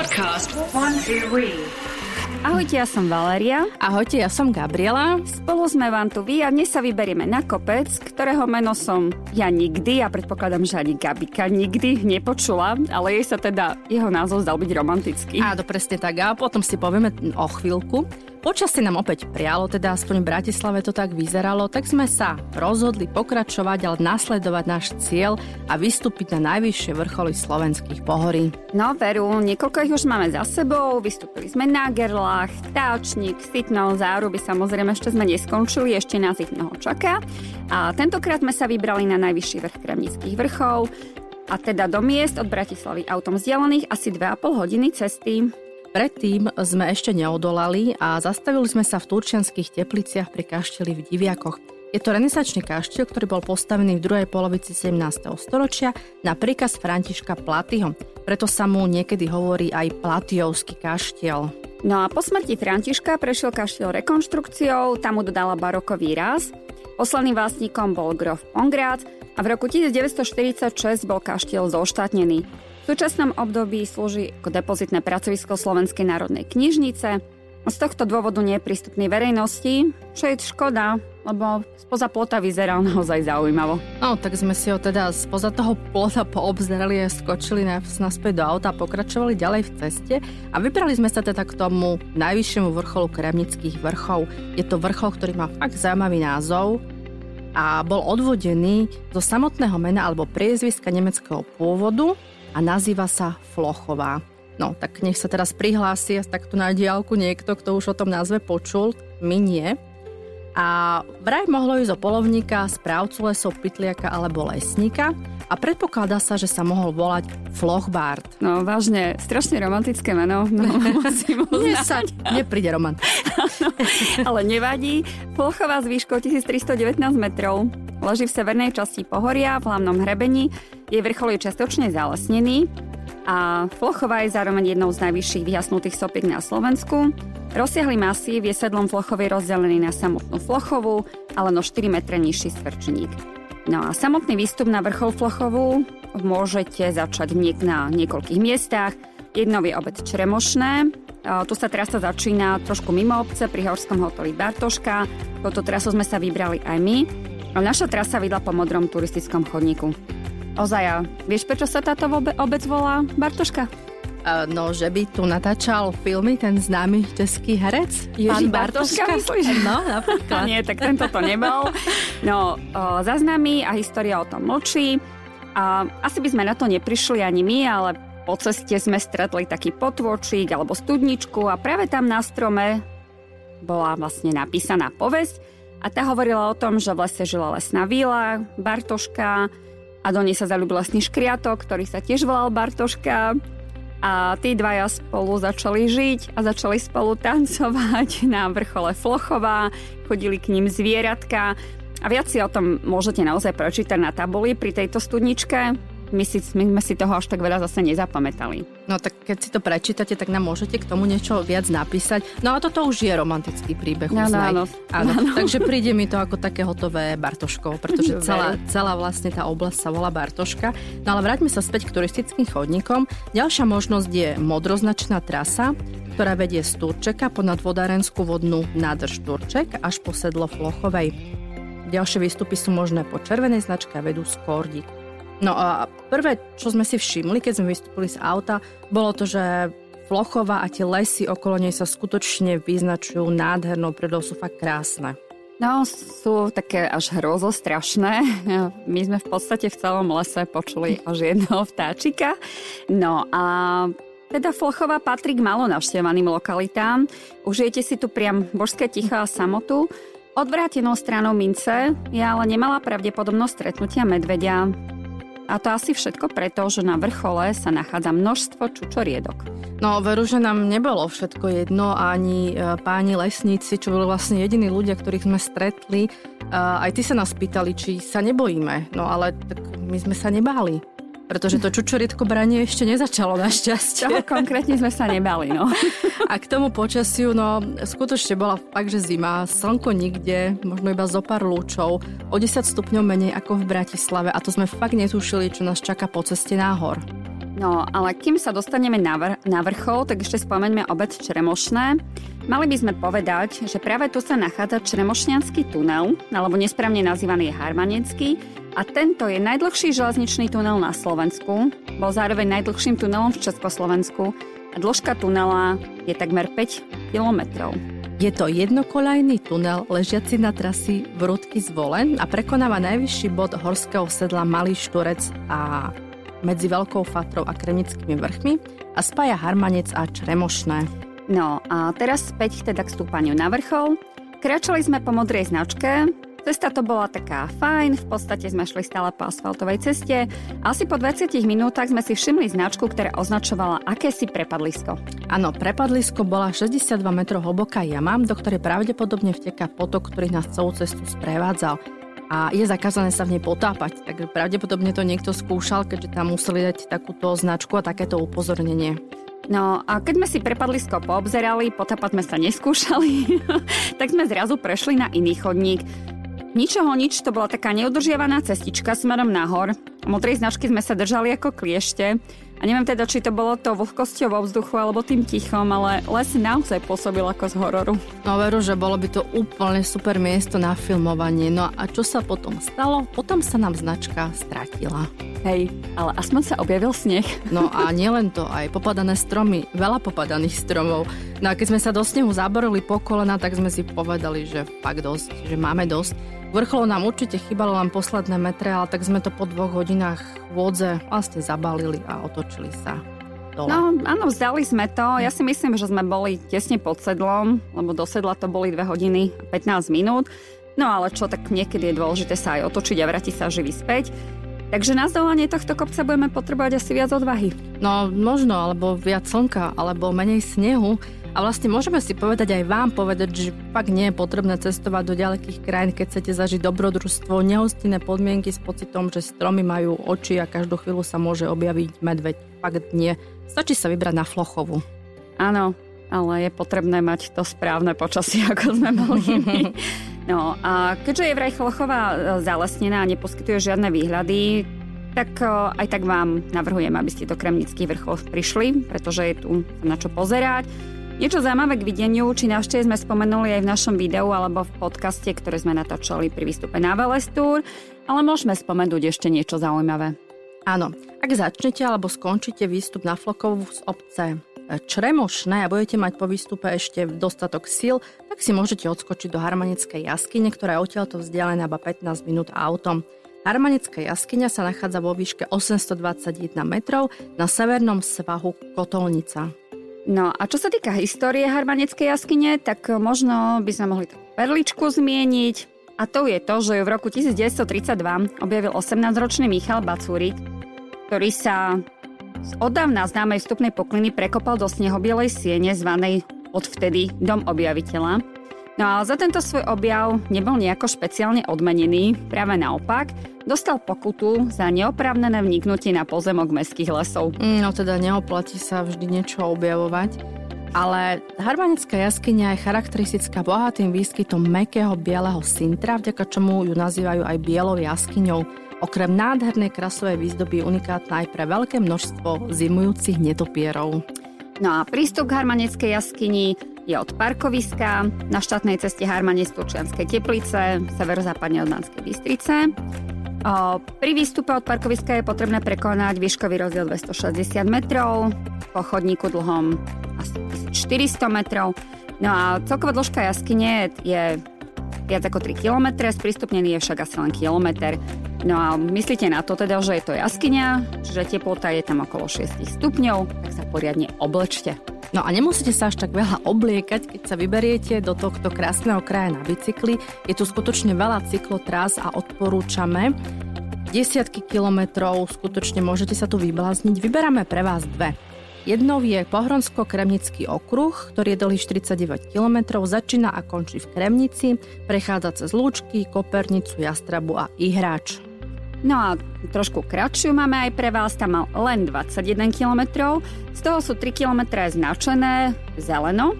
Podcast One Two Ahojte, ja som Valéria. Ahojte, ja som Gabriela. Spolu sme vám tu vy a dnes sa vyberieme na kopec, ktorého meno som ja nikdy, a predpokladám, že ani Gabika nikdy nepočula, ale jej sa teda jeho názov zdal byť romantický. Áno, presne tak. A potom si povieme o chvíľku. Počasie nám opäť prialo, teda aspoň v Bratislave to tak vyzeralo, tak sme sa rozhodli pokračovať, ale nasledovať náš cieľ a vystúpiť na najvyššie vrcholy slovenských pohorí. No veru, niekoľko ich už máme za sebou, vystúpili sme na Gerlach, Táčnik, Sitno, Záruby, samozrejme ešte sme neskončili, ešte nás ich mnoho čaká. A tentokrát sme sa vybrali na najvyšší vrch Kremnických vrchov, a teda do miest od Bratislavy autom vzdialených asi 2,5 hodiny cesty. Predtým sme ešte neodolali a zastavili sme sa v turčianských tepliciach pri kašteli v Diviakoch. Je to renesačný kaštiel, ktorý bol postavený v druhej polovici 17. storočia na príkaz Františka Platyho. Preto sa mu niekedy hovorí aj Platijovský kaštiel. No a po smrti Františka prešiel kaštiel rekonštrukciou, tam mu dodala barokový ráz. Posledným vlastníkom bol grof Pongrác a v roku 1946 bol kaštiel zoštátnený. Súčasnom období slúži ako depozitné pracovisko Slovenskej národnej knižnice. Z tohto dôvodu nie je prístupný verejnosti, čo je škoda, lebo spoza plota vyzeral naozaj zaujímavo. No, tak sme si ho teda spoza toho plota poobzerali a skočili naspäť do auta a pokračovali ďalej v ceste a vybrali sme sa teda k tomu najvyššiemu vrcholu Kremnických vrchov. Je to vrchol, ktorý má fakt zaujímavý názov a bol odvodený zo samotného mena alebo priezviska nemeckého pôvodu a nazýva sa Flochová. No, tak nech sa teraz prihlási takto na diálku niekto, kto už o tom názve počul, my nie. A vraj mohlo ísť o polovníka, správcu lesov, pytliaka alebo lesníka a predpokladá sa, že sa mohol volať Flochbart. No vážne, strašne romantické meno, no musím uznať. sa nepríde romantické. no, ale nevadí. Flochová z výškou 1319 metrov leží v severnej časti pohoria v hlavnom hrebení jej vrchol je častočne zalesnený a Flochová je zároveň jednou z najvyšších vyhasnutých sopiek na Slovensku. Rozsiahly masív je sedlom Flochovej rozdelený na samotnú Flochovú, ale no 4 metre nižší svrčník. No a samotný výstup na vrchol Flochovú môžete začať niek na niekoľkých miestach. Jednou je obec Čremošné, tu sa trasa začína trošku mimo obce pri horskom hoteli Bartoška. Toto trasu sme sa vybrali aj my. Naša trasa vydla po modrom turistickom chodníku. Ozaja, vieš, prečo sa táto obec volá Bartoška? No, že by tu natáčal filmy ten známy český herec? Ježi Bartoška, Bartoška, myslíš? No, napríklad. Nie, tak tento to nebol. No, uh, zaznámy a história o tom mlčí. A asi by sme na to neprišli ani my, ale po ceste sme stretli taký potvočík alebo studničku a práve tam na strome bola vlastne napísaná povesť a tá hovorila o tom, že v lese žila lesná víla, Bartoška, a do nej sa zalúbil lesný škriatok, ktorý sa tiež volal Bartoška. A tí dvaja spolu začali žiť a začali spolu tancovať na vrchole Flochova, chodili k ním zvieratka. A viac si o tom môžete naozaj prečítať na tabuli pri tejto studničke my, si, my sme si toho až tak veľa zase nezapamätali. No tak keď si to prečítate, tak nám môžete k tomu niečo viac napísať. No a toto už je romantický príbeh. No, áno, áno. áno. Takže príde mi to ako také hotové Bartoškov, pretože celá, celá vlastne tá oblasť sa volá Bartoška. No ale vráťme sa späť k turistickým chodníkom. Ďalšia možnosť je modroznačná trasa, ktorá vedie z Turčeka ponad vodárenskú vodnú nádrž Turček až po sedlo Flochovej. Ďalšie výstupy sú možné po červenej značke a vedú z Kordík. No a prvé, čo sme si všimli, keď sme vystúpili z auta, bolo to, že Flochova a tie lesy okolo nej sa skutočne vyznačujú nádhernou prírodou, sú fakt krásne. No, sú také až hrozo strašné. My sme v podstate v celom lese počuli až jedného vtáčika. No a teda Flochova patrí k malo navštevaným lokalitám. Užijete si tu priam božské ticho a samotu. Odvrátenou stranou mince je ale nemala pravdepodobnosť stretnutia medvedia. A to asi všetko preto, že na vrchole sa nachádza množstvo čučoriedok. No veru, že nám nebolo všetko jedno, ani e, páni lesníci, čo boli vlastne jediní ľudia, ktorých sme stretli. E, aj ty sa nás pýtali, či sa nebojíme. No ale tak my sme sa nebáli pretože to čučoriedko branie ešte nezačalo našťastie. Toho konkrétne sme sa nebali, no. A k tomu počasiu, no skutočne bola fakt, že zima, slnko nikde, možno iba zo pár lúčov, o 10 stupňov menej ako v Bratislave a to sme fakt netušili, čo nás čaká po ceste náhor. No, ale kým sa dostaneme na, vr- na vrchol, tak ešte spomeňme obec Čremošné. Mali by sme povedať, že práve tu sa nachádza Čremošňanský tunel, alebo nesprávne nazývaný Harmanecký, a tento je najdlhší železničný tunel na Slovensku, bol zároveň najdlhším tunelom v Československu a dĺžka tunela je takmer 5 kilometrov. Je to jednokolajný tunel ležiaci na trasy Vrútky zvolen a prekonáva najvyšší bod horského sedla Malý Šturec a medzi Veľkou Fatrou a Kremnickými vrchmi a spája Harmanec a Čremošné. No a teraz späť teda k stúpaniu na vrchol. Kračali sme po modrej značke, Cesta to bola taká fajn, v podstate sme šli stále po asfaltovej ceste. Asi po 20 minútach sme si všimli značku, ktorá označovala akési prepadlisko. Áno, prepadlisko bola 62 metrov hlboká jama, do ktorej pravdepodobne vteká potok, ktorý nás celú cestu sprevádzal a je zakázané sa v nej potápať. Takže pravdepodobne to niekto skúšal, keďže tam museli dať takúto značku a takéto upozornenie. No a keď sme si prepadlisko poobzerali, potápať sme sa neskúšali, tak sme zrazu prešli na iný chodník. Ničoho nič, to bola taká neudržiavaná cestička smerom nahor. Modrej značky sme sa držali ako kliešte a neviem teda, či to bolo to vlhkosťou vo vzduchu alebo tým tichom, ale les naozaj pôsobil ako z hororu. No veru, že bolo by to úplne super miesto na filmovanie. No a čo sa potom stalo? Potom sa nám značka stratila. Hej, ale aspoň sa objavil sneh. No a nielen to, aj popadané stromy, veľa popadaných stromov. No a keď sme sa do snehu zaborili po kolena, tak sme si povedali, že fakt dosť, že máme dosť. Vrcholo nám určite chýbalo len posledné metre, ale tak sme to po dvoch hodinách vôdze vlastne zabalili a otočili sa dole. No áno, vzdali sme to. Ja si myslím, že sme boli tesne pod sedlom, lebo do sedla to boli 2 hodiny a 15 minút. No ale čo, tak niekedy je dôležité sa aj otočiť a vrátiť sa živý späť. Takže na zdolanie tohto kopca budeme potrebovať asi viac odvahy. No možno, alebo viac slnka, alebo menej snehu. A vlastne môžeme si povedať aj vám povedať, že fakt nie je potrebné cestovať do ďalekých krajín, keď chcete zažiť dobrodružstvo, nehostinné podmienky s pocitom, že stromy majú oči a každú chvíľu sa môže objaviť medveď. Fakt nie. Stačí sa vybrať na Flochovu. Áno, ale je potrebné mať to správne počasie, ako sme mali No a keďže je vraj Chlochová e, zalesnená a neposkytuje žiadne výhľady, tak e, aj tak vám navrhujem, aby ste do Kremnických vrchov prišli, pretože je tu na čo pozerať. Niečo zaujímavé k videniu, či návšteve sme spomenuli aj v našom videu alebo v podcaste, ktoré sme natáčali pri výstupe na Velestúr, ale môžeme spomenúť ešte niečo zaujímavé. Áno, ak začnete alebo skončíte výstup na Flokovú z obce Čremošné a budete mať po výstupe ešte dostatok síl, tak si môžete odskočiť do Harmanickej jaskyne, ktorá je odtiaľto vzdialená iba 15 minút autom. Harmanecká jaskyňa sa nachádza vo výške 821 metrov na severnom svahu Kotolnica. No a čo sa týka histórie Harmaneckej jaskyne, tak možno by sme mohli perličku zmieniť. A to je to, že ju v roku 1932 objavil 18-ročný Michal Bacúrik, ktorý sa z odávna známej vstupnej pokliny prekopal do snehobielej siene zvanej odvtedy Dom objaviteľa. No a za tento svoj objav nebol nejako špeciálne odmenený, práve naopak, dostal pokutu za neoprávnené vniknutie na pozemok mestských lesov. No teda neoplatí sa vždy niečo objavovať. Ale Harmanická jaskyňa je charakteristická bohatým výskytom mekého bieleho sintra, vďaka čomu ju nazývajú aj bielou jaskyňou. Okrem nádhernej krasovej výzdoby je unikátna aj pre veľké množstvo zimujúcich netopierov. No a prístup k Harmaneckej jaskyni je od parkoviska na štátnej ceste Harmanec Turčianskej teplice, severozápadne od Manskej Bystrice. Pri výstupe od parkoviska je potrebné prekonať výškový rozdiel 260 metrov, po chodníku dlhom asi 400 metrov. No a celková dĺžka jaskyne je viac ako 3 km, sprístupnený je však asi len kilometr. No a myslíte na to teda, že je to jaskyňa, čiže teplota je tam okolo 6 stupňov, tak sa poriadne oblečte. No a nemusíte sa až tak veľa obliekať, keď sa vyberiete do tohto krásneho kraja na bicykli. Je tu skutočne veľa cyklotrás a odporúčame desiatky kilometrov, skutočne môžete sa tu vyblázniť. Vyberáme pre vás dve. Jednou je Pohronsko-Kremnický okruh, ktorý je dlhý 49 km, začína a končí v Kremnici, prechádza cez Lúčky, Kopernicu, Jastrabu a Ihráč. No a trošku kratšiu máme aj pre vás, tam mal len 21 km, z toho sú 3 km značené zeleno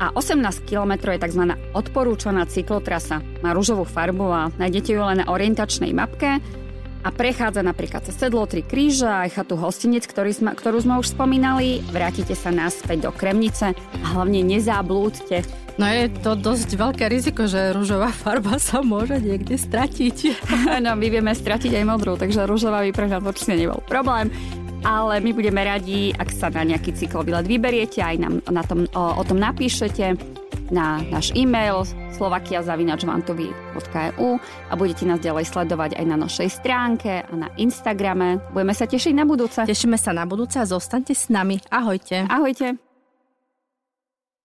a 18 km je tzv. odporúčaná cyklotrasa. Má rúžovú farbu a nájdete ju len na orientačnej mapke. A prechádza napríklad cez sedlo Tri kríža aj chatu hostinec, ktorý sme, ktorú sme už spomínali. Vrátite sa naspäť do Kremnice a hlavne nezáblúdte. No je to dosť veľké riziko, že rúžová farba sa môže niekde stratiť. no, my vieme stratiť aj modrú, takže rúžová nás určite nebol problém ale my budeme radi, ak sa na nejaký cyklový let vyberiete, aj nám na tom, o, o tom napíšete na náš e-mail slovakiazavinačvantovi.eu a budete nás ďalej sledovať aj na našej stránke a na Instagrame. Budeme sa tešiť na budúce. Tešíme sa na budúce a zostaňte s nami. Ahojte. Ahojte.